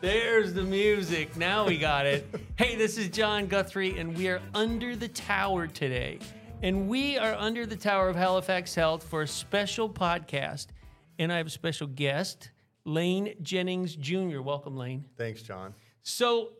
There's the music. Now we got it. hey, this is John Guthrie, and we are under the tower today. And we are under the tower of Halifax Health for a special podcast. And I have a special guest, Lane Jennings Jr. Welcome, Lane. Thanks, John. So,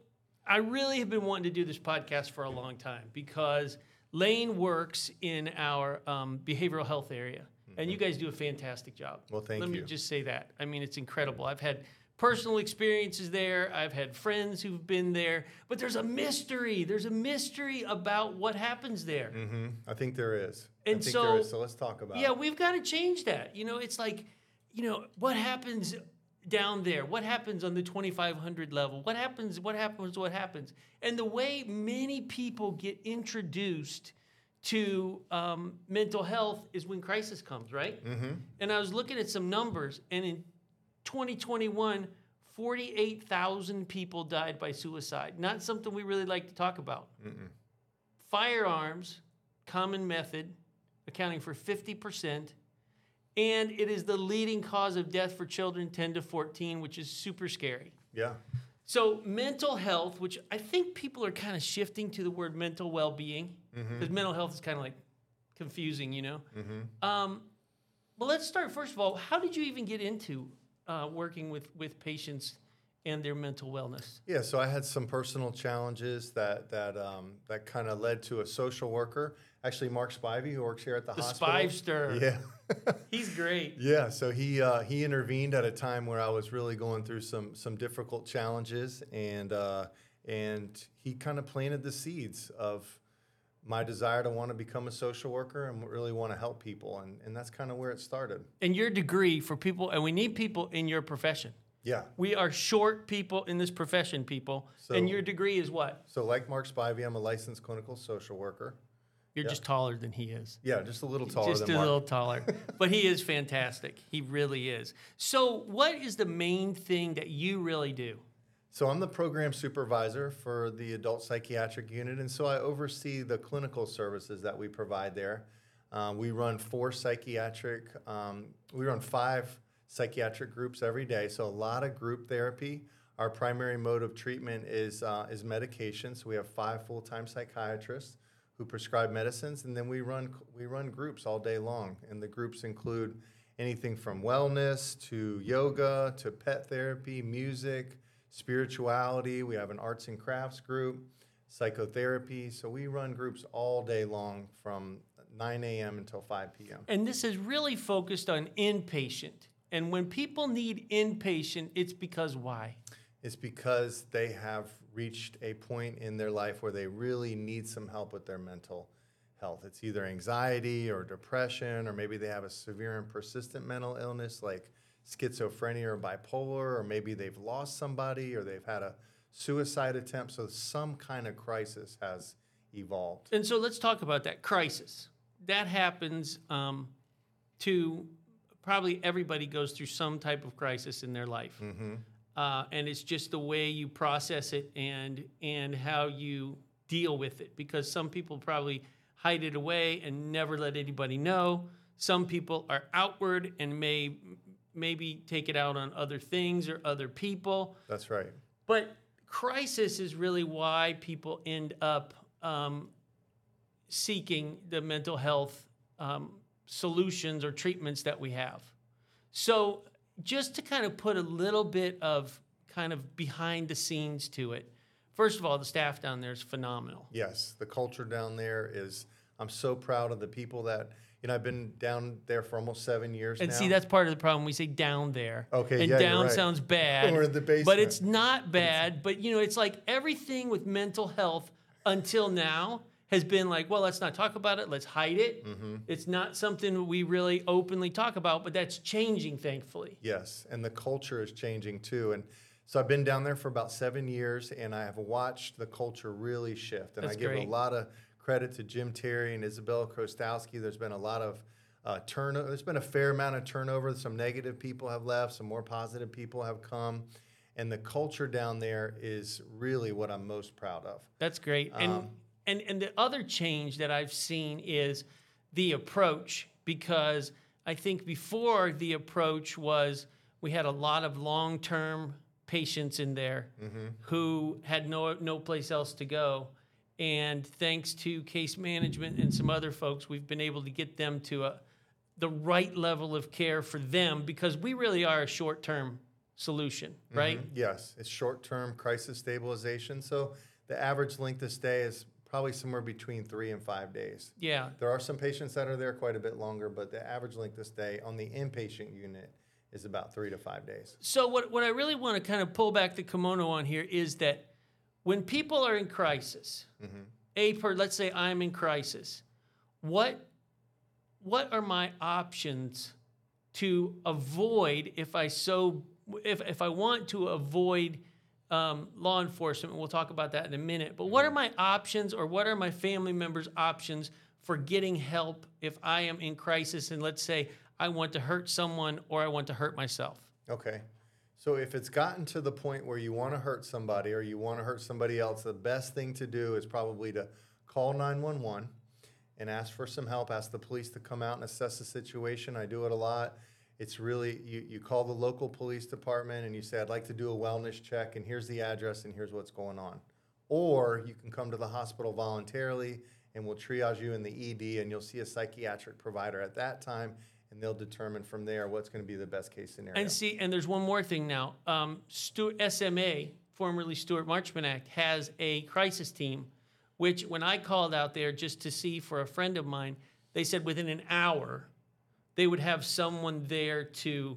I really have been wanting to do this podcast for a long time because Lane works in our um, behavioral health area, and you guys do a fantastic job. Well, thank Let you. me just say that. I mean, it's incredible. I've had personal experiences there. I've had friends who've been there, but there's a mystery. There's a mystery about what happens there. hmm I think there is. And I think so- there is. So let's talk about Yeah, it. we've got to change that. You know, it's like, you know, what happens down there? What happens on the 2500 level? What happens? What happens? What happens? And the way many people get introduced to um, mental health is when crisis comes, right? Mm-hmm. And I was looking at some numbers, and in 2021, 48,000 people died by suicide. Not something we really like to talk about. Firearms, common method, accounting for 50%. And it is the leading cause of death for children 10 to 14, which is super scary. Yeah. So, mental health, which I think people are kind of shifting to the word mental well being, because mental health is kind of like confusing, you know? Um, well, let's start. First of all, how did you even get into uh, working with, with patients and their mental wellness? Yeah. So I had some personal challenges that that um, that kind of led to a social worker. Actually, Mark Spivey, who works here at the, The hospital. Spivester. Yeah. He's great. Yeah, so he uh, he intervened at a time where I was really going through some some difficult challenges, and uh, and he kind of planted the seeds of my desire to want to become a social worker and really want to help people, and and that's kind of where it started. And your degree for people, and we need people in your profession. Yeah. We are short people in this profession, people. So- and your degree is what? So like Mark Spivey, I'm a licensed clinical social worker. You're just taller than he is. Yeah, just a little taller just a Mark. little taller. but he is fantastic. He really is. So, what is the main thing that you really do? So I'm the program supervisor for the adult psychiatric unit, and so I oversee the clinical services that we provide there. Um, we run four psychiatric, um, we run five psychiatric groups every day, so a lot of group therapy. Our primary mode of treatment is uh, is medication. So we have five full time psychiatrists who prescribe medicines, and then we run we run groups all day long, and the groups include anything from wellness to yoga to pet therapy, music, spirituality. We have an arts and crafts group, psychotherapy. So we run groups all day long from 9 a.m. until 5 p.m. And this is really focused on inpatient. And when people need inpatient, it's because why? It's because they have reached a point in their life where they really need some help with their mental health. It's either anxiety or depression, or maybe they have a severe and persistent mental illness like schizophrenia or bipolar, or maybe they've lost somebody or they've had a suicide attempt. So some kind of crisis has evolved. And so let's talk about that crisis. That happens um, to probably everybody goes through some type of crisis in their life. Uh, and it's just the way you process it and and how you deal with it. Because some people probably hide it away and never let anybody know. Some people are outward and may maybe take it out on other things or other people. That's right. But crisis is really why people end up um, seeking the mental health um, solutions or treatments that we have. So, just to kind of put a little bit of kind of behind the scenes to it, first of all, the staff down there is phenomenal. Yes, the culture down there is. I'm so proud of the people that you know. I've been down there for almost seven years And now. see, that's part of the problem. We say down there. Okay, And yeah, down right. sounds bad. Or in the basement. But it's not bad. But, you know, it's like everything with mental health until now has been like, well, let's not talk about it. Let's hide it. Mm-hmm. It's not something we really openly talk about, but that's changing, thankfully. Yes, and the culture is changing too. And so I've been down there for about seven years, and I have watched the culture really shift. And That's I give great. a lot of credit to Jim Terry and Isabella Krostowski. There's been a lot of uh, turnover. There's been a fair amount of turnover. Some negative people have left. Some more positive people have come. And the culture down there is really what I'm most proud of. That's great. And Um, and and the other change that I've seen is the approach because I think before the approach was we had a lot of long-term patients in there Mm-hmm. who had no no place else to go. And thanks to case management and some other folks, we've been able to get them to a, the right level of care for them because we really are a short term solution, right? Mhm. Yes, it's short-term crisis stabilization. So the average length of stay is probably somewhere between three and five days. Yeah. There are some patients that are there quite a bit longer, but the average length of stay on the inpatient unit is about three to five days. So what what I really want to kind of pull back the kimono on here is that when people are in crisis, a per let's say I'm in crisis, what what are my options to avoid if I so if if I want to avoid um, law enforcement? We'll talk about that in a minute. But what are my options, or what are my family members' options for getting help if I am in crisis and let's say I want to hurt someone or I want to hurt myself? Okay. So if it's gotten to the point where you want to hurt somebody or you want to hurt somebody else, the best thing to do is probably to call 911 and ask for some help, ask the police to come out and assess the situation. I do it a lot. It's really, you, you call the local police department and you say, I'd like to do a wellness check, and here's the address, and here's what's going on. Or you can come to the hospital voluntarily and we'll triage you in the ED, and you'll see a psychiatric provider at that time, and they'll determine from there what's going to be the best case scenario. And see, and there's one more thing now. Um, Stewart, SMA, formerly Stewart Marchman Act, has a crisis team, which when I called out there just to see for a friend of mine, they said within an hour they would have someone there to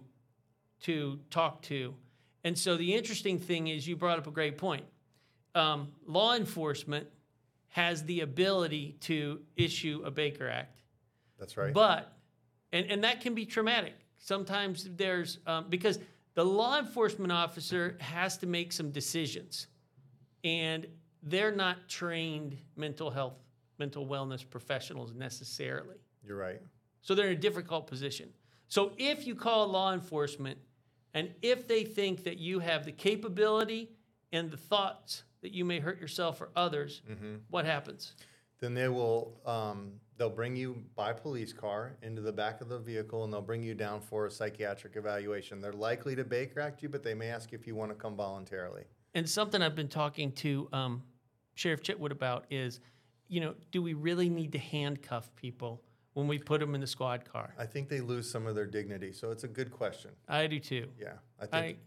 to talk to. And so the interesting thing is, you brought up a great point. Um, law enforcement has the ability to issue a Baker Act. That's right. But, and, and that can be traumatic. Sometimes there's, um, because the law enforcement officer has to make some decisions. And they're not trained mental health, mental wellness professionals necessarily. You're right. So they're in a difficult position. So if you call law enforcement and if they think that you have the capability and the thoughts that you may hurt yourself or others, what happens? Then they will, um, they'll bring you by police car into the back of the vehicle and they'll bring you down for a psychiatric evaluation. They're likely to Baker Act you, but they may ask you if you want to come voluntarily. And something I've been talking to um, Sheriff Chitwood about is, you know, do we really need to handcuff people when we put them in the squad car? I think they lose some of their dignity, so it's a good question. I do too. Yeah, I I, think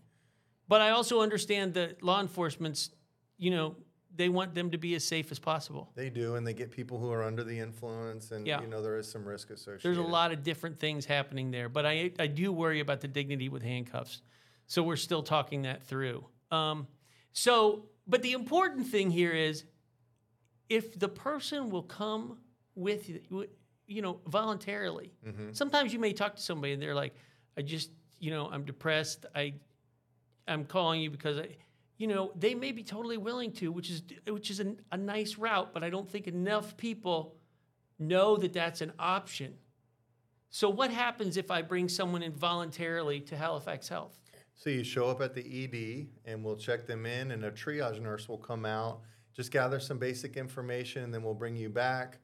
but I also understand that law enforcement's, you know, they want them to be as safe as possible. they do, and they get people who are under the influence, and Yeah. you know there is some risk associated. There's a lot of different things happening there, but I, I do worry about the dignity with handcuffs. So we're still talking that through. Um, so, but the important thing here is if the person will come with you, you know, voluntarily. Sometimes you may talk to somebody and they're like, I just, you know, I'm depressed. I, I'm calling you because I, you know, they may be totally willing to, which is which is a, a nice route, but I don't think enough people know that that's an option. So what happens if I bring someone in voluntarily to Halifax Health? So you show up at the ED and we'll check them in, and a triage nurse will come out, just gather some basic information, and then we'll bring you back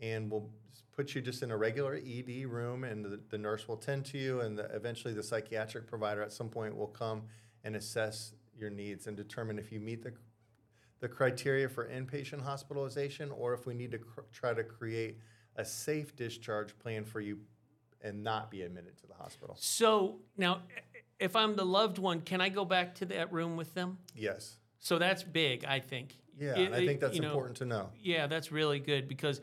and we'll put you just in a regular ED room, and the, the nurse will tend to you, and the, eventually the psychiatric provider at some point will come and assess your needs and determine if you meet the the criteria for inpatient hospitalization or if we need to cr- try to create a safe discharge plan for you and not be admitted to the hospital. So now, if I'm the loved one, can I go back to that room with them? Yes. So that's big, I think. Yeah, It- I think that's you know, important to know. Yeah, that's really good because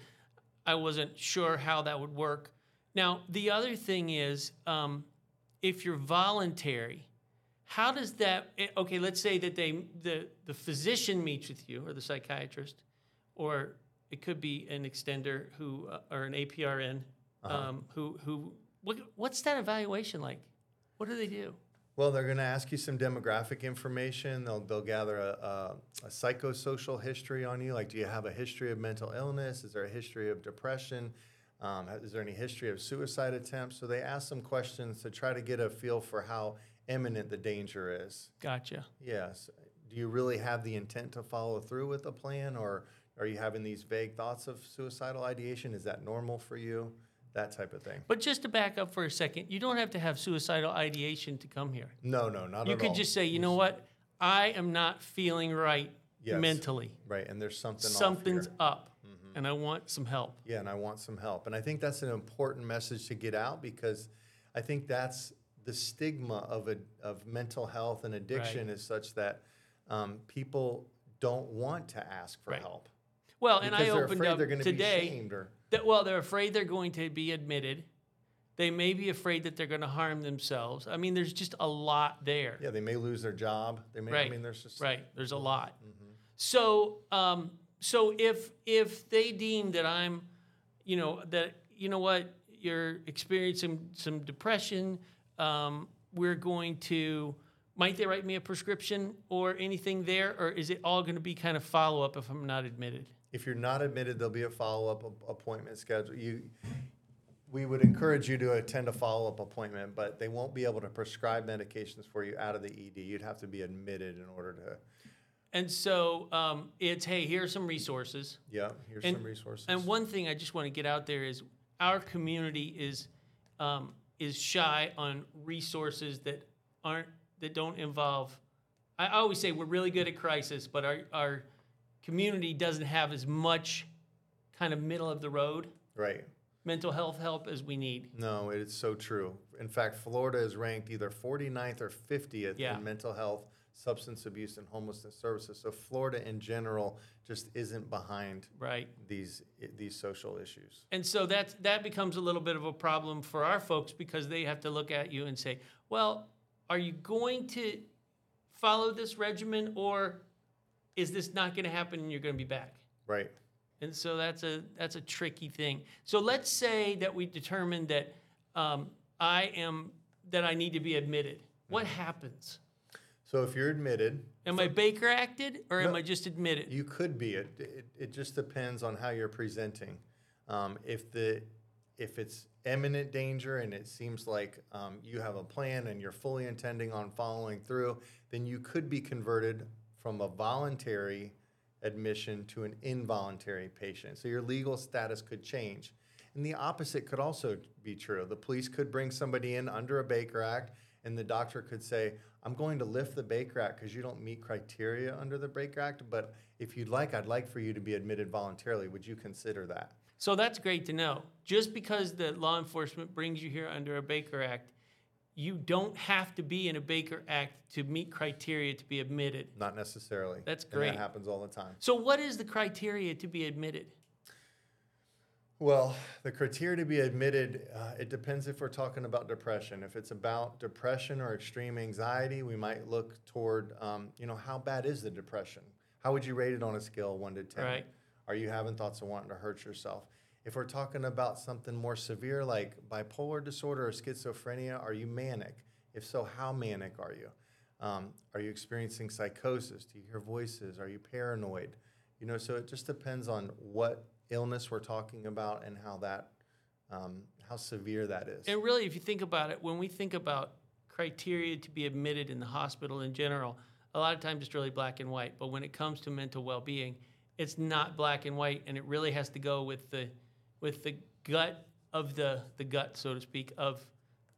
I wasn't sure how that would work. Now, the other thing is, um, if you're voluntary, how does that? eh, Okay, let's say that they the the physician meets with you or the psychiatrist, or it could be an extender who uh, or an APRN um, who who what, what's that evaluation like? What do they do? Well, they're going to ask you some demographic information. They'll, they'll gather a, a, a psychosocial history on you. Like, do you have a history of mental illness? Is there a history of depression? Um, is there any history of suicide attempts? So they ask some questions to try to get a feel for how imminent the danger is. Gotcha. Yes. Do you really have the intent to follow through with the plan, or are you having these vague thoughts of suicidal ideation? Is that normal for you? That type of thing. But just to back up for a second, you don't have to have suicidal ideation to come here. No, no, not You at could just say, you know what? I am not feeling right Yes. mentally. Right, and there's something Something's up, mm-hmm. and I want some help. Yeah, and I want some help. And I think that's an important message to get out because I think that's the stigma of a, of mental health and addiction is such that um, people don't want to ask for Right. help. Well, and I opened up today. be or That, well, they're afraid they're going to be admitted. They may be afraid that they're going to harm themselves. I mean, there's just a lot there. yeah, they may lose their job. They may. I Right. mean, there's just Right. There's a lot. Mm-hmm. So, um, so if if they deem that I'm, you know, that you know what, you're experiencing some depression, um, we're going to. Might they write me a prescription or anything there, or is it all going to be kind of follow up if I'm not admitted? If you're not admitted, there'll be a follow-up appointment schedule. You, we would encourage you to attend a follow-up appointment, but they won't be able to prescribe medications for you out of the ED. You'd have to be admitted in order to, And so um, it's hey, here's some resources. yeah, here's And- some resources. And one thing I just want to get out there is our community is um, is shy on resources that aren't that don't involve. I always say we're really good at crisis, but our our community doesn't have as much kind of middle of the road Right. mental health help as we need. No, it's so true. In fact, Florida is ranked either 49th or 50th Yeah. in mental health, substance abuse, and homelessness services. So Florida in general just isn't behind Right. these these social issues. And so that that becomes a little bit of a problem for our folks because they have to look at you and say, "Well, are you going to follow this regimen, or is this not going to happen and you're going to be back?" Right. And so that's a that's a tricky thing. So let's say that we determine that um, I am that I need to be admitted. What happens? So if you're admitted, Am I Baker acted or am I just admitted? You could be. It, it, it just depends on how you're presenting. Um, if the if it's imminent danger and it seems like um, you have a plan and you're fully intending on following through, then you could be converted from a voluntary admission to an involuntary patient. So your legal status could change. And the opposite could also be true. The police could bring somebody in under a Baker Act, and the doctor could say, I'm going to lift the Baker Act because you don't meet criteria under the Baker Act, but if you'd like, I'd like for you to be admitted voluntarily. Would you consider that? So that's great to know. Just because the law enforcement brings you here under a Baker Act, you don't have to be in a Baker Act to meet criteria to be admitted. Not necessarily. That's And great. that happens all the time. So, what is the criteria to be admitted? Well, the criteria to be admitted, uh, it depends if we're talking about depression. If it's about depression or extreme anxiety, we might look toward, um, you know, how bad is the depression? How would you rate it on a scale one to 10? Right. Are you having thoughts of wanting to hurt yourself? If we're talking about something more severe like bipolar disorder or schizophrenia, are you manic? If so, how manic are you? Um, are you experiencing psychosis? Do you hear voices? Are you paranoid? You know, so it just depends on what illness we're talking about and how that, um, how severe that is. And really, if you think about it, when we think about criteria to be admitted in the hospital in general, a lot of times it's really black and white. But when it comes to mental well-being, it's not black and white, and it really has to go with the with the gut of the the gut, so to speak, of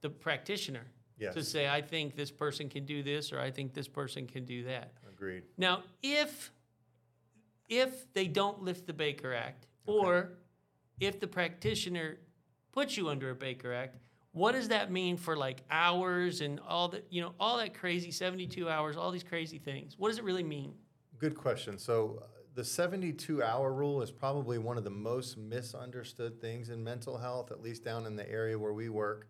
the practitioner Yes. to say, I think this person can do this, or I think this person can do that. Agreed. Now, if if they don't lift the Baker Act, or if the practitioner puts you under a Baker Act, what does that mean for like hours and all that, you know, all that crazy 72 hours, all these crazy things? What does it really mean? Good question. So uh, the 72 hour rule is probably one of the most misunderstood things in mental health, at least down in the area where we work.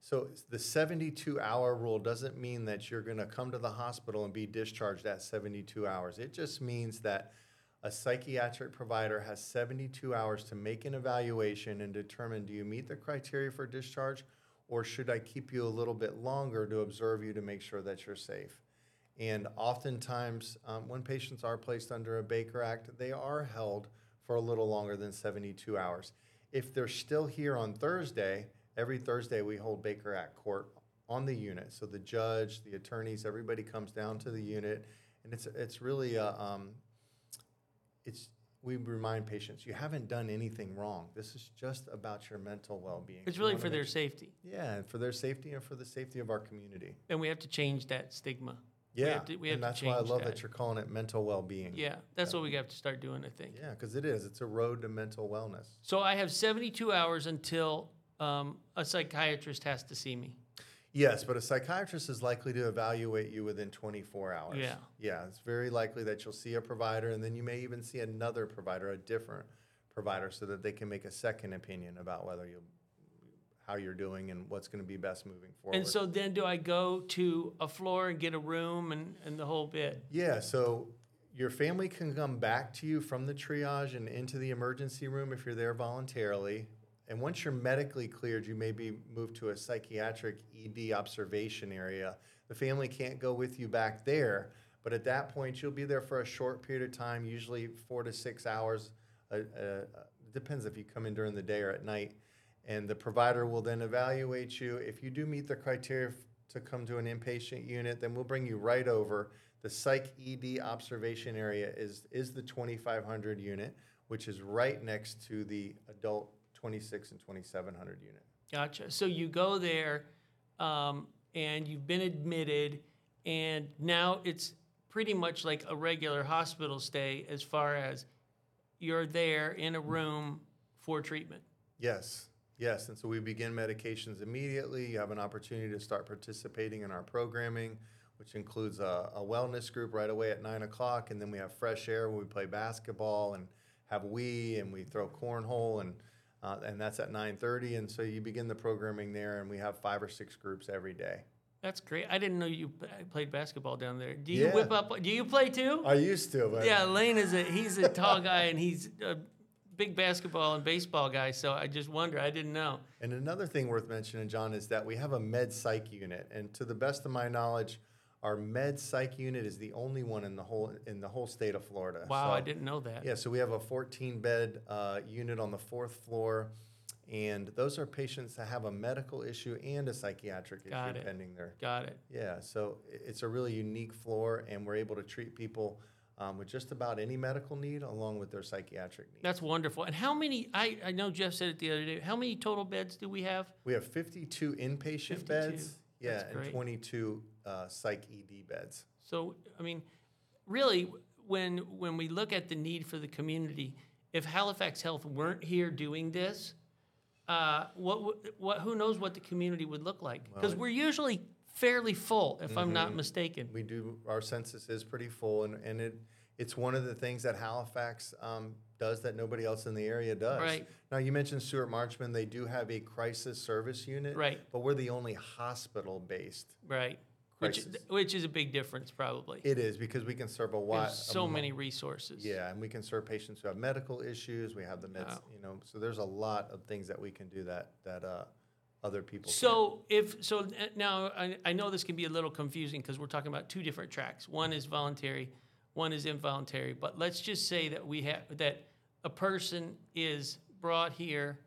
So the 72 hour rule doesn't mean that you're going to come to the hospital and be discharged at 72 hours. It just means that a psychiatric provider has 72 hours to make an evaluation and determine do you meet the criteria for discharge or should I keep you a little bit longer to observe you to make sure that you're safe? And oftentimes, um, when patients are placed under a Baker Act, they are held for a little longer than 72 hours. If they're still here on Thursday, every Thursday we hold Baker Act court on the unit. So the judge, the attorneys, everybody comes down to the unit, and it's it's really a, um, it's we remind patients you haven't done anything wrong. This is just about your mental well-being. It's really for their safety. yeah, and for their safety and for the safety of our community. And we have to change that stigma. We Yeah, have to- we have and that's why I love that. that. you're calling it mental well-being. Yeah, that's what we have to start doing, I think. Yeah, because it is. It's a road to mental wellness. So I have 72 hours until um, a psychiatrist has to see me. Yes, but a psychiatrist is likely to evaluate you within 24 hours. Yeah. Yeah, it's very likely that you'll see a provider and then you may even see another provider, a different provider, so that they can make a second opinion about whether you how you're doing and what's going to be best moving forward. And so then do I go to a floor and get a room and, and the whole bit? Yeah, so your family can come back to you from the triage and into the emergency room if you're there voluntarily. And once you're medically cleared, you may be moved to a psychiatric ED observation area. The family can't go with you back there, but at that point, you'll be there for a short period of time, usually four to six hours. Uh, uh, depends if you come in during the day or at night. And the provider will then evaluate you. If you do meet the criteria to come to an inpatient unit, then we'll bring you right over. The psych ED observation area is, is the 2500 unit, which is right next to the adult 26 and 2700 unit. Gotcha. So you go there um, and you've been admitted, and now it's pretty much like a regular hospital stay as far as you're there in a room for treatment. Yes, yes. And so we begin medications immediately. You have an opportunity to start participating in our programming, which includes a, a wellness group right away at nine o'clock. And then we have fresh air where we play basketball and have we and we throw cornhole and uh, and that's at 9:30. And so you begin the programming there, and we have five or six groups every day. That's great. I didn't know you played basketball down there. Do you Yeah. whip up? Do you play too? I used to, but Yeah, Lane is a he's a tall guy and he's a big basketball and baseball guy. So I just wonder. I didn't know. And another thing worth mentioning, John, is that we have a med psych unit, and to the best of my knowledge, our med psych unit is the only one in the whole in the whole state of Florida. Wow, So- I didn't know that. Yeah, so we have a 14 bed uh, unit on the fourth floor, and those are patients that have a medical issue and a psychiatric Got issue it. pending there. Got it. Yeah, so it's a really unique floor, and we're able to treat people um, with just about any medical need along with their psychiatric needs. That's wonderful. And how many? I, I know Jeff said it the other day. How many total beds do we have? We have 52 inpatient 52. beds, yeah, and 22 uh, psych ED beds. So I mean, really, when when we look at the need for the community, if Halifax Health weren't here doing this, uh, what what who knows what the community would look like? Because we're usually fairly full, if I'm Mm-hmm. not mistaken. We do, our census is pretty full, and, and it, it's one of the things that Halifax um, does that nobody else in the area does. Right. Now, you mentioned Stewart Marchman, they do have a crisis service unit. Right. But we're the only hospital-based. Right. Which Crisis. which is a big difference, probably. It is, because we can serve a wide. There's so many resources. Yeah, and we can serve patients who have medical issues, we have the meds, Wow. you know, so there's a lot of things that we can do that, that uh, other people. So if so now I, I know this can be a little confusing because we're talking about two different tracks. One is voluntary, one is involuntary. But let's just say that we have that a person is brought here,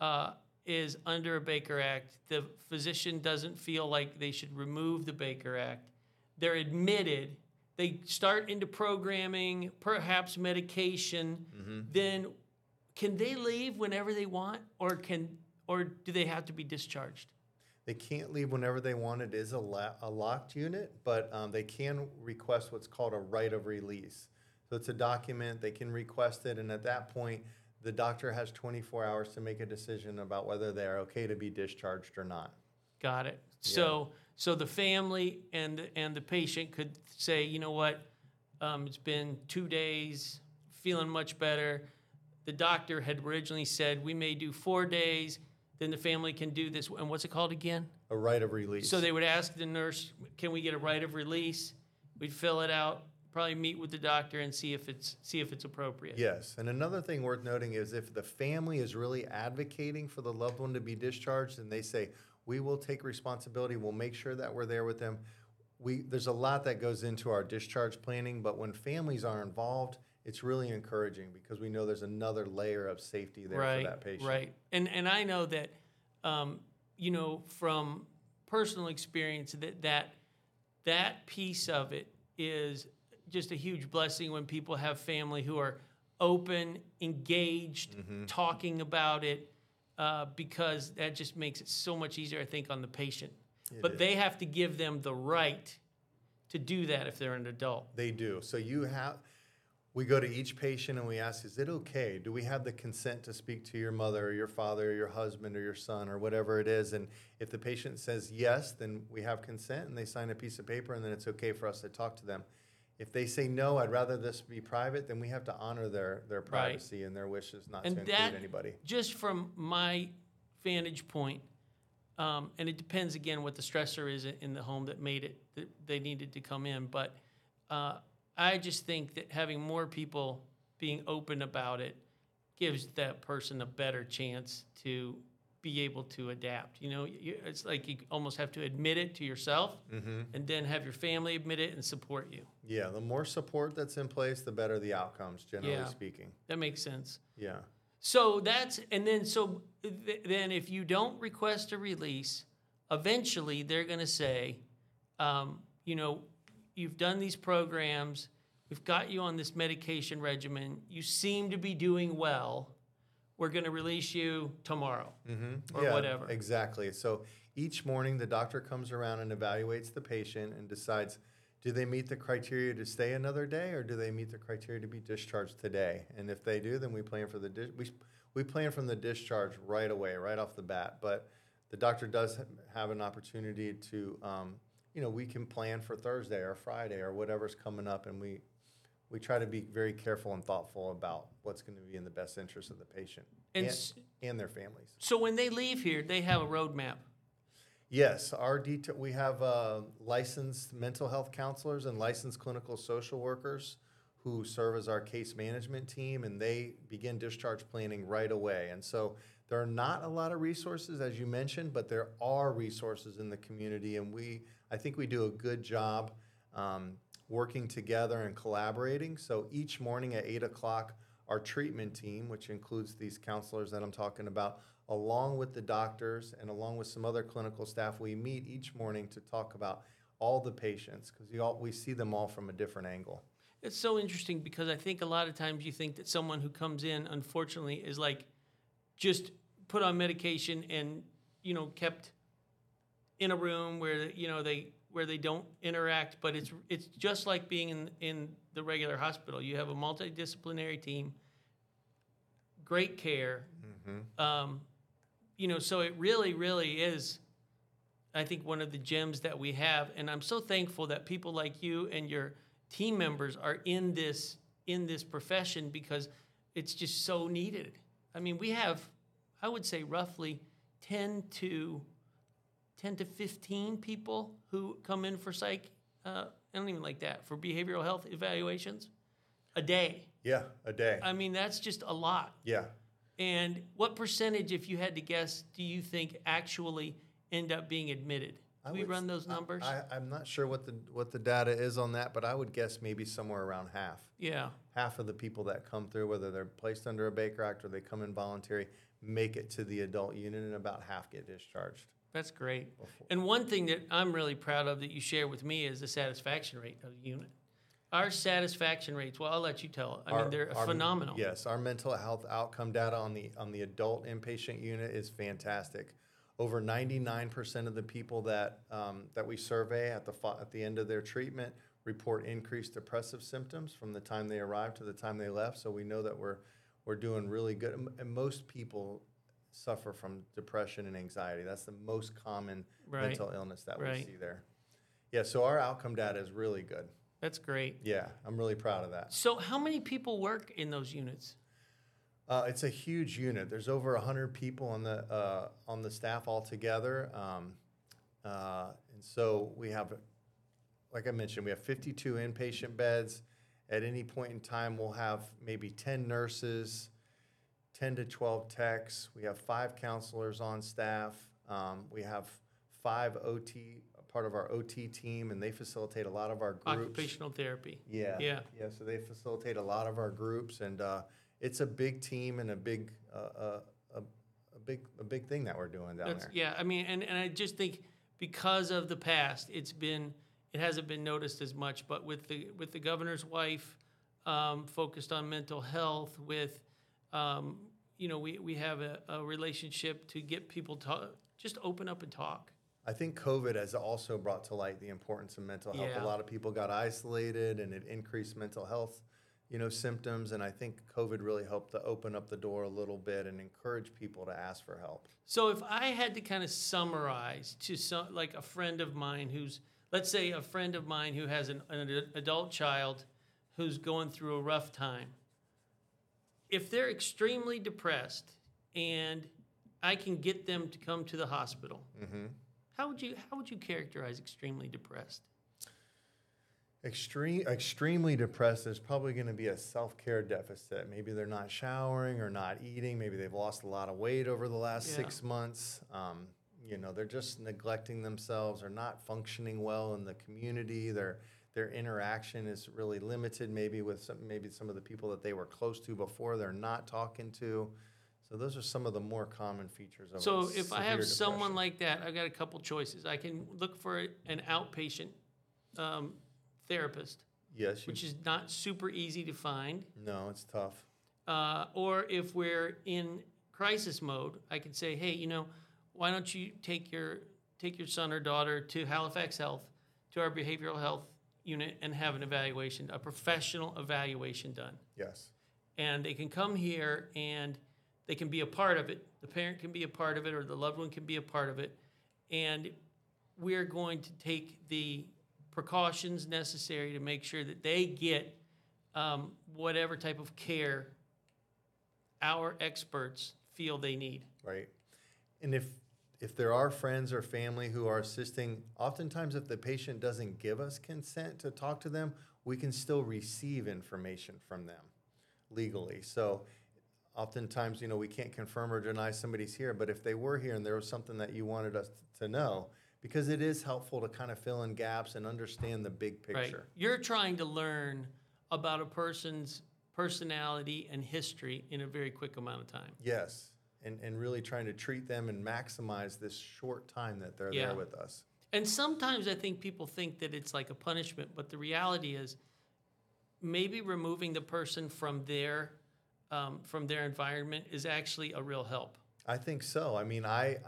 uh, is under a Baker Act. The physician doesn't feel like they should remove the Baker Act. They're admitted. They start into programming, perhaps medication. Then can they leave whenever they want, or can or do they have to be discharged? They can't leave whenever they want. It is a, la- a locked unit, but um, they can request what's called a right of release. So it's a document, they can request it, and at that point, the doctor has 24 hours to make a decision about whether they're okay to be discharged or not. Got it. So so the family and and the patient could say, you know what, um, it's been two days, feeling much better. The doctor had originally said we may do four days. Then the family can do this. And what's it called again? A right of release. So they would ask the nurse, "Can we get a right of release?" We'd fill it out, probably meet with the doctor and see if it's see if it's appropriate. Yes, and another thing worth noting is if the family is really advocating for the loved one to be discharged and they say, we will take responsibility, we'll make sure that we're there with them. We, there's a lot that goes into our discharge planning, but when families are involved, it's really encouraging because we know there's another layer of safety there right, for that patient. Right. And and I know that um, you know from personal experience that that that piece of it is just a huge blessing when people have family who are open, engaged, Mm-hmm. talking about it, uh, because that just makes it so much easier, I think, on the patient. but is. they have to give them the right to do that if they're an adult. They do. So you have, we go to each patient and we ask, is it okay? Do we have the consent to speak to your mother or your father or your husband or your son or whatever it is? And if the patient says yes, then we have consent and they sign a piece of paper and then it's okay for us to talk to them. If they say no, I'd rather this be private, then we have to honor their, their privacy and their wishes not to And include that, anybody. just from my vantage point, um, and it depends again what the stressor is in the home that made it, that they needed to come in. But uh, I just think that having more people being open about it gives that person a better chance to be able to adapt. You know, you, it's like you almost have to admit it to yourself and then have your family admit it and support you. Yeah, the more support that's in place, the better the outcomes, generally Yeah. speaking. That makes sense. Yeah. So that's, and then, so th- then if you don't request a release, eventually they're gonna say, um, you know, you've done these programs, we've got you on this medication regimen, you seem to be doing well, we're gonna release you tomorrow, or Yeah, whatever. Exactly. So each morning, the doctor comes around and evaluates the patient and decides, do they meet the criteria to stay another day or do they meet the criteria to be discharged today? And if they do, then we plan for the, dis- we, we plan from the discharge right away, right off the bat. But the doctor does have an opportunity to, um, you know, we can plan for Thursday or Friday or whatever's coming up and we, we try to be very careful and thoughtful about what's going to be in the best interest of the patient And and, s- and their families. So when they leave here, they have a roadmap. Yes, our detail, we have uh, licensed mental health counselors and licensed clinical social workers who serve as our case management team, and they begin discharge planning right away. And so there are not a lot of resources, as you mentioned, but there are resources in the community, and we, I think we do a good job um, working together and collaborating. So each morning at eight o'clock, our treatment team, which includes these counselors that I'm talking about, along with the doctors and along with some other clinical staff, we meet each morning to talk about all the patients because we all see them all from a different angle. It's so interesting because I think a lot of times you think that someone who comes in, unfortunately, is like just put on medication and you know kept in a room where you know they where they don't interact. But it's it's just like being in in the regular hospital. You have a multidisciplinary team, great care. Um, you know, so it really, really is. I think one of the gems that we have, and I'm so thankful that people like you and your team members are in this in this profession because it's just so needed. I mean, we have, I would say, roughly 10 to 10 to 15 people who come in for psych. Uh, I don't even like that for behavioral health evaluations a day. Yeah, a day. I mean, that's just a lot. yeah. And what percentage, if you had to guess, do you think actually end up being admitted? I we would run those numbers? I, I'm not sure what the what the data is on that, but I would guess maybe somewhere around half. yeah. Half of the people that come through, whether they're placed under a Baker Act or they come in voluntary, make it to the adult unit, and about half get discharged. That's great. And one thing that I'm really proud of that you share with me is the satisfaction rate of the unit. Our satisfaction rates, well, I'll let you tell. I mean, they're our- phenomenal. Yes, our mental health outcome data on the on the adult inpatient unit is fantastic. Over ninety nine percent of the people that um, that we survey at the at the end of their treatment report increased depressive symptoms from the time they arrived to the time they left. So we know that we're we're doing really good. And most people suffer from depression and anxiety. That's the most common Right. mental illness that we see there. Yeah, so our outcome data is really good. That's great. Yeah, I'm really proud of that. So, how many people work in those units? Uh, it's a huge unit. There's over hundred people on the uh, on the staff altogether, um, uh, and so we have, like I mentioned, we have 52 inpatient beds. At any point in time, we'll have maybe 10 nurses, 10 to 12 techs. We have five counselors on staff. Um, we have five OT, part of our OT team, and they facilitate a lot of our groups. Occupational therapy. Yeah. Yeah. Yeah. So they facilitate a lot of our groups, and uh, it's a big team and a big, uh, uh, a, a big, a big thing that we're doing down That's, there. yeah, I mean, and, and I just think because of the past, it's been, it hasn't been noticed as much, but with the, with the governor's wife, um, focused on mental health with, um, you know, we, we have a, a relationship to get people to, just open up and talk. I think COVID has also brought to light the importance of mental health. Yeah. A lot of people got isolated and it increased mental health, you know, symptoms. And I think COVID really helped to open up the door a little bit and encourage people to ask for help. So if I had to kind of summarize to some like a friend of mine who's let's say a friend of mine who has an, an adult child who's going through a rough time. If they're extremely depressed and I can get them to come to the hospital, how would you how would you characterize extremely depressed? Extreme, extremely depressed, there's probably going to be a self care deficit. Maybe they're not showering or not eating. Maybe they've lost a lot of weight over the last Yeah. six months. Um, you know, they're just neglecting themselves or not functioning well in the community. Their their interaction is really limited. Maybe with some, maybe some of the people that they were close to before, they're not talking to. So those are some of the more common features of. So if I have someone depression. like that, I've got a couple choices. I can look for an outpatient um, therapist, yes, which is not super easy to find. no, it's tough. Uh, or if we're in crisis mode, I can say, hey, you know, why don't you take your take your son or daughter to Halifax Health, to our behavioral health unit, and have an evaluation, a professional evaluation done. Yes. and they can come here and they can be a part of it. The parent can be a part of it, or the loved one can be a part of it, and we're going to take the precautions necessary to make sure that they get um, whatever type of care our experts feel they need. Right. And if if there are friends or family who are assisting, oftentimes if the patient doesn't give us consent to talk to them, we can still receive information from them legally. So oftentimes, you know, we can't confirm or deny somebody's here, but if they were here and there was something that you wanted us to know, because it is helpful to kind of fill in gaps and understand the big Right? picture. You're trying to learn about a person's personality and history in a very quick amount of time. Yes. And, and really trying to treat them and maximize this short time that they're Yeah. there with us. And sometimes I think people think that it's like a punishment, but the reality is maybe removing the person from their um, from their environment is actually a real help. I think so. I mean, I,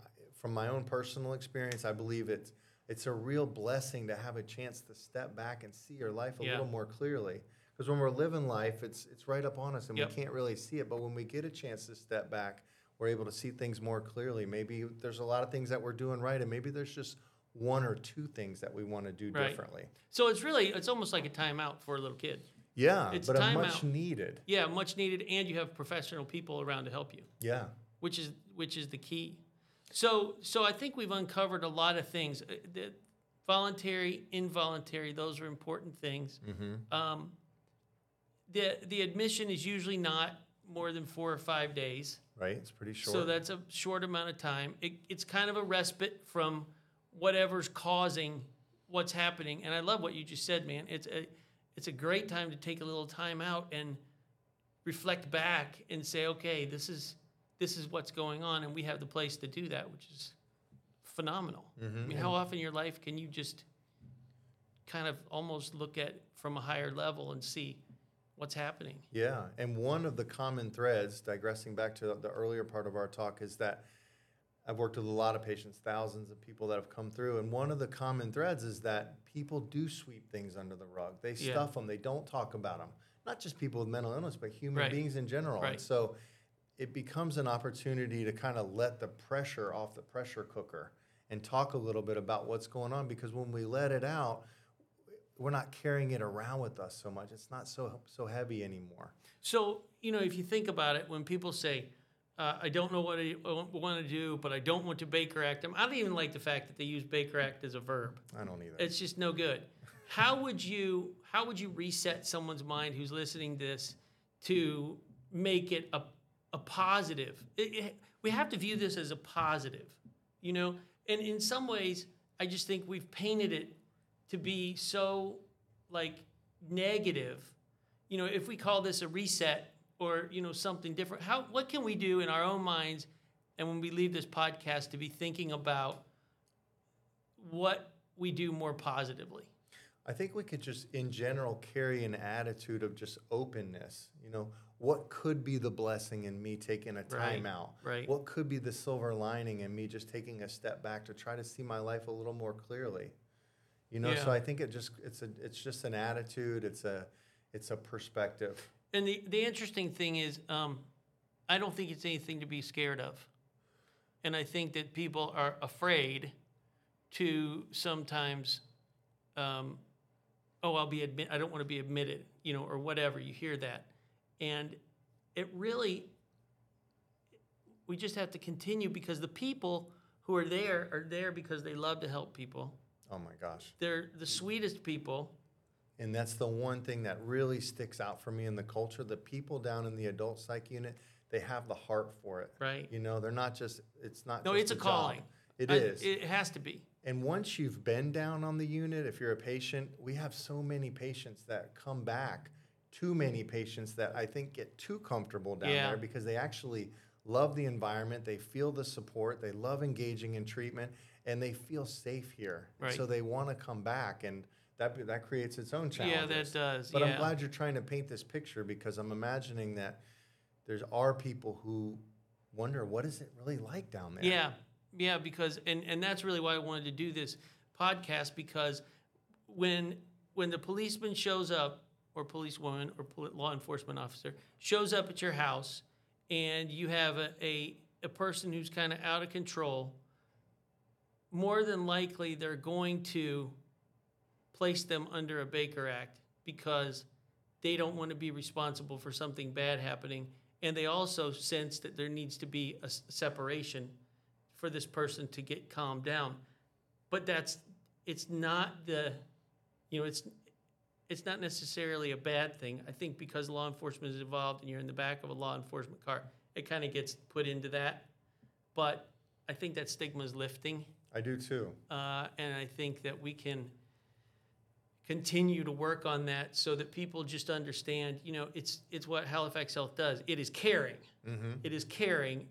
from my own personal experience, I believe it's it's a real blessing to have a chance to step back and see your life a Yeah. little more clearly. Because when we're living life, it's it's right up on us and Yep. we can't really see it. But when we get a chance to step back, we're able to see things more clearly. Maybe there's a lot of things that we're doing right, and maybe there's just one or two things that we want to do Right. differently. So it's really it's almost like a timeout for a little kid. Yeah, It's but a much out. needed. Yeah, much needed, and you have professional people around to help you, Yeah. which is which is the key. So so I think we've uncovered a lot of things. Uh, The voluntary, involuntary, those are important things. Um, the the admission is usually not more than four or five days. Right. It's pretty short. So that's a short amount of time. It, it's kind of a respite from whatever's causing what's happening. And I love what you just said, man. It's a it's a great time to take a little time out and reflect back and say, okay, this is this is what's going on, and we have the place to do that, which is phenomenal. Mm-hmm, I mean, how often in your life can you just kind of almost look at from a higher level and see what's happening? Yeah, and one of the common threads, digressing back to the earlier part of our talk, is that I've worked with a lot of patients, thousands of people that have come through, and one of the common threads is that people do sweep things under the rug. They Yeah. stuff them. They don't talk about them. Not just people with mental illness, but human Right. beings in general. Right. And so it becomes an opportunity to kind of let the pressure off the pressure cooker and talk a little bit about what's going on because when we let it out, we're not carrying it around with us so much. It's not so so heavy anymore. So, you know, if you think about it, when people say, uh, I don't know what I want to do, but I don't want to Baker Act them, I don't even like the fact that they use Baker Act as a verb. I don't either. It's just no good. How would you how would you reset someone's mind who's listening to this to make it a, a positive? It- it- we have to view this as a positive, you know? And in some ways, I just think we've painted it to be so like negative. You know, if we call this a reset or, you know, something different, how what can we do in our own minds and when we leave this podcast to be thinking about what we do more positively? I think we could just, in general, carry an attitude of just openness. You know, what could be the blessing in me taking a Right, time out? right. What could be the silver lining in me just taking a step back to try to see my life a little more clearly? You know, so I think it just it's a it's just an attitude. It's a it's a perspective. And the, the interesting thing is, um, I don't think it's anything to be scared of. And I think that people are afraid to sometimes, um, oh, I'll be admit, I don't want to be admitted, you know, or whatever. You hear that, and it really, we just have to continue because the people who are there are there because they love to help people. Oh my gosh. They're the sweetest people. And that's the one thing that really sticks out for me in the culture. The people down in the adult psych unit, they have the heart for it. Right. You know, they're not just, it's not No, it's a job. calling. It I- is. It has to be. And once you've been down on the unit, if you're a patient, we have so many patients that come back. Too many patients that I think get too comfortable down Yeah. there because they actually love the environment, they feel the support, they love engaging in treatment, and they feel safe here. Right. So they want to come back, and that that creates its own challenge. Yeah, that does. But yeah. I'm glad you're trying to paint this picture because I'm imagining that there's are people who wonder what is it really like down there. Yeah, yeah, because and and that's really why I wanted to do this podcast because when when the policeman shows up or policewoman or law enforcement officer shows up at your house and you have a a, a person who's kind of out of control, more than likely they're going to place them under a Baker Act because they don't want to be responsible for something bad happening. And they also sense that there needs to be a separation for this person to get calmed down. But that's, it's not the, you know, it's, it's not necessarily a bad thing. I think because law enforcement is involved and you're in the back of a law enforcement car, it kind of gets put into that. But I think that stigma is lifting. I do too. Uh, and I think that we can continue to work on that so that people just understand, you know, it's, it's what Halifax Health does. It is caring. Mm-hmm. It is caring,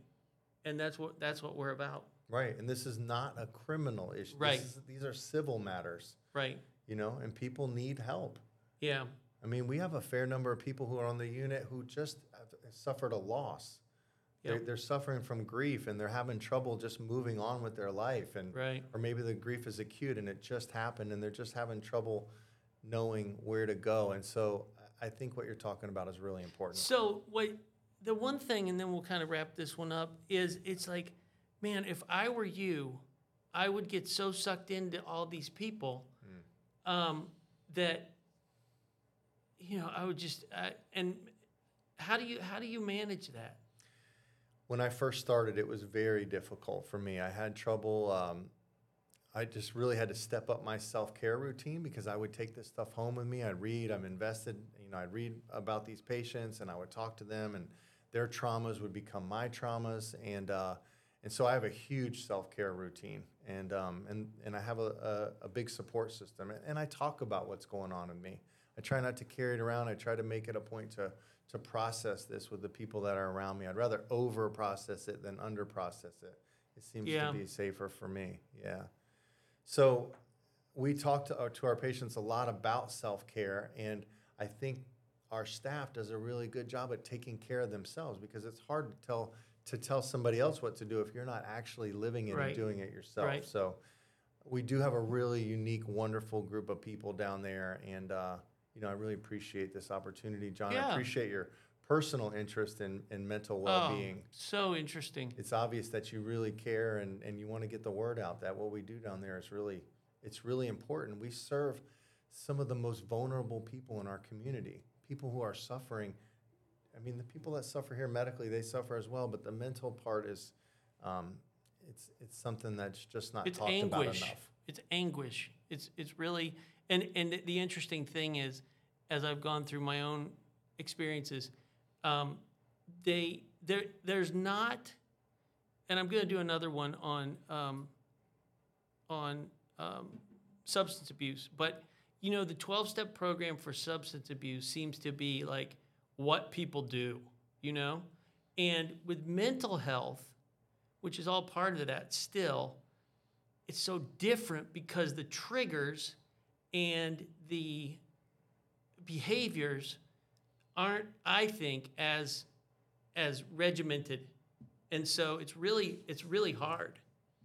and that's what, that's what we're about, Right, and this is not a criminal issue. This Right. is- these are civil matters, right? you know, and people need help. Yeah, I mean, we have a fair number of people who are on the unit who just have suffered a loss. They're, they're suffering from grief and they're having trouble just moving on with their life. And right. or maybe the grief is acute and it just happened and they're just having trouble knowing where to go. And so I I think what you're talking about is really important. So what the one thing, and then we'll kind of wrap this one up, is it's like, man, if I were you, I would get so sucked into all these people um, that you know I would just I, and how do you how do you manage that? When I first started, it was very difficult for me. I had trouble. Um, I just really had to step up my self care routine because I would take this stuff home with me. I'd read. I'm invested. You know, I'd read about these patients and I would talk to them, and their traumas would become my traumas. And uh, and so I have a huge self care routine, and um, and and I have a, a, a big support system, and, and I talk about what's going on in me. I try not to carry it around. I try to make it a point to to process this with the people that are around me. I'd rather over process it than under process it. It seems Yeah. to be safer for me. Yeah. So we talk to our, to our patients a lot about self care, and I think our staff does a really good job at taking care of themselves because it's hard to tell to tell somebody else what to do if you're not actually living it Right. and doing it yourself. Right. So we do have a really unique, wonderful group of people down there, and uh, you know I really appreciate this opportunity, John. I appreciate your personal interest in, in mental well-being. Oh, so interesting. It's obvious that you really care and, and you want to get the word out that what we do down there is really it's really important. We serve some of the most vulnerable people in our community, people who are suffering. I mean, the people that suffer here medically, they suffer as well, but the mental part is, um, it's it's something that's just not It's talked about anguish. enough. It's anguish. It's it's really and and the interesting thing is, as I've gone through my own experiences, um, they there there's not, and I'm going to do another one on um, on um, substance abuse, but you know the 12 step program for substance abuse seems to be like what people do, you know, and with mental health, which is all part of that still it's so different because the triggers and the behaviors aren't, I think, as as regimented, and so it's really it's really hard.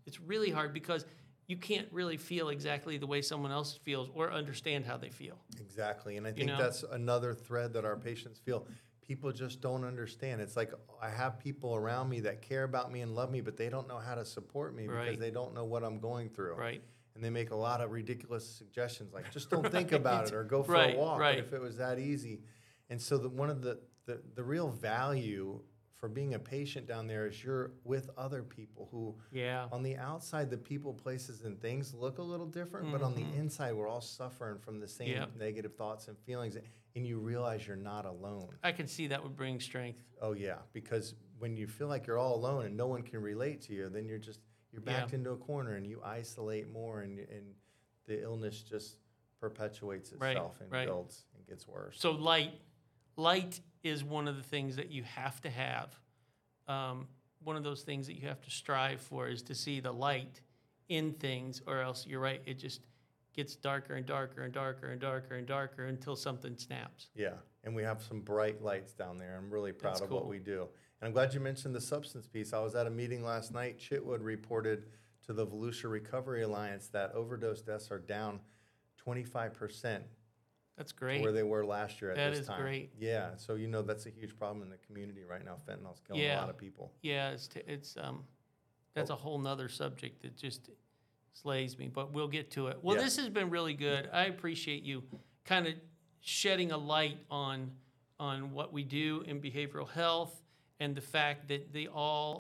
It's really hard because you can't really feel exactly the way someone else feels or understand how they feel. Exactly. And I think know? that's another thread that our patients feel. People just don't understand. It's like I have people around me that care about me and love me, but they don't know how to support me because they don't know what I'm going through. Right. And they make a lot of ridiculous suggestions like just don't think about it or go for Right, a walk. right. If it was that easy. And so the, one of the, the, the real value for being a patient down there is you're with other people who Yeah. on the outside, the people, places, and things look a little different, but on the inside, we're all suffering from the same Mm-hmm. Yep. negative thoughts and feelings, and you realize you're not alone. I can see that would bring strength. Oh yeah, because when you feel like you're all alone and no one can relate to you, then you're just you're Yeah. backed into a corner and you isolate more, and and the illness just perpetuates Right, itself and right. builds and gets worse. So light, light is one of the things that you have to have. Um, one of those things that you have to strive for is to see the light in things, or else you're right. It just gets darker and darker and darker and darker and darker until something snaps. Yeah, and we have some bright lights down there. I'm really proud That's of what cool. we do. And I'm glad you mentioned the substance piece. I was at a meeting last night. Chitwood reported to the Volusia Recovery Alliance that overdose deaths are down 25% That's to great. where they were last year at That this is time. great. Yeah, so you know that's a huge problem in the community right now. Fentanyl's killing a Yeah. lot of people. Yeah, it's, t- it's um, that's a whole nother subject that just slays me, but we'll get to it. Well, Yeah. this has been really good. I appreciate you kind of shedding a light on on what we do in behavioral health and the fact that they all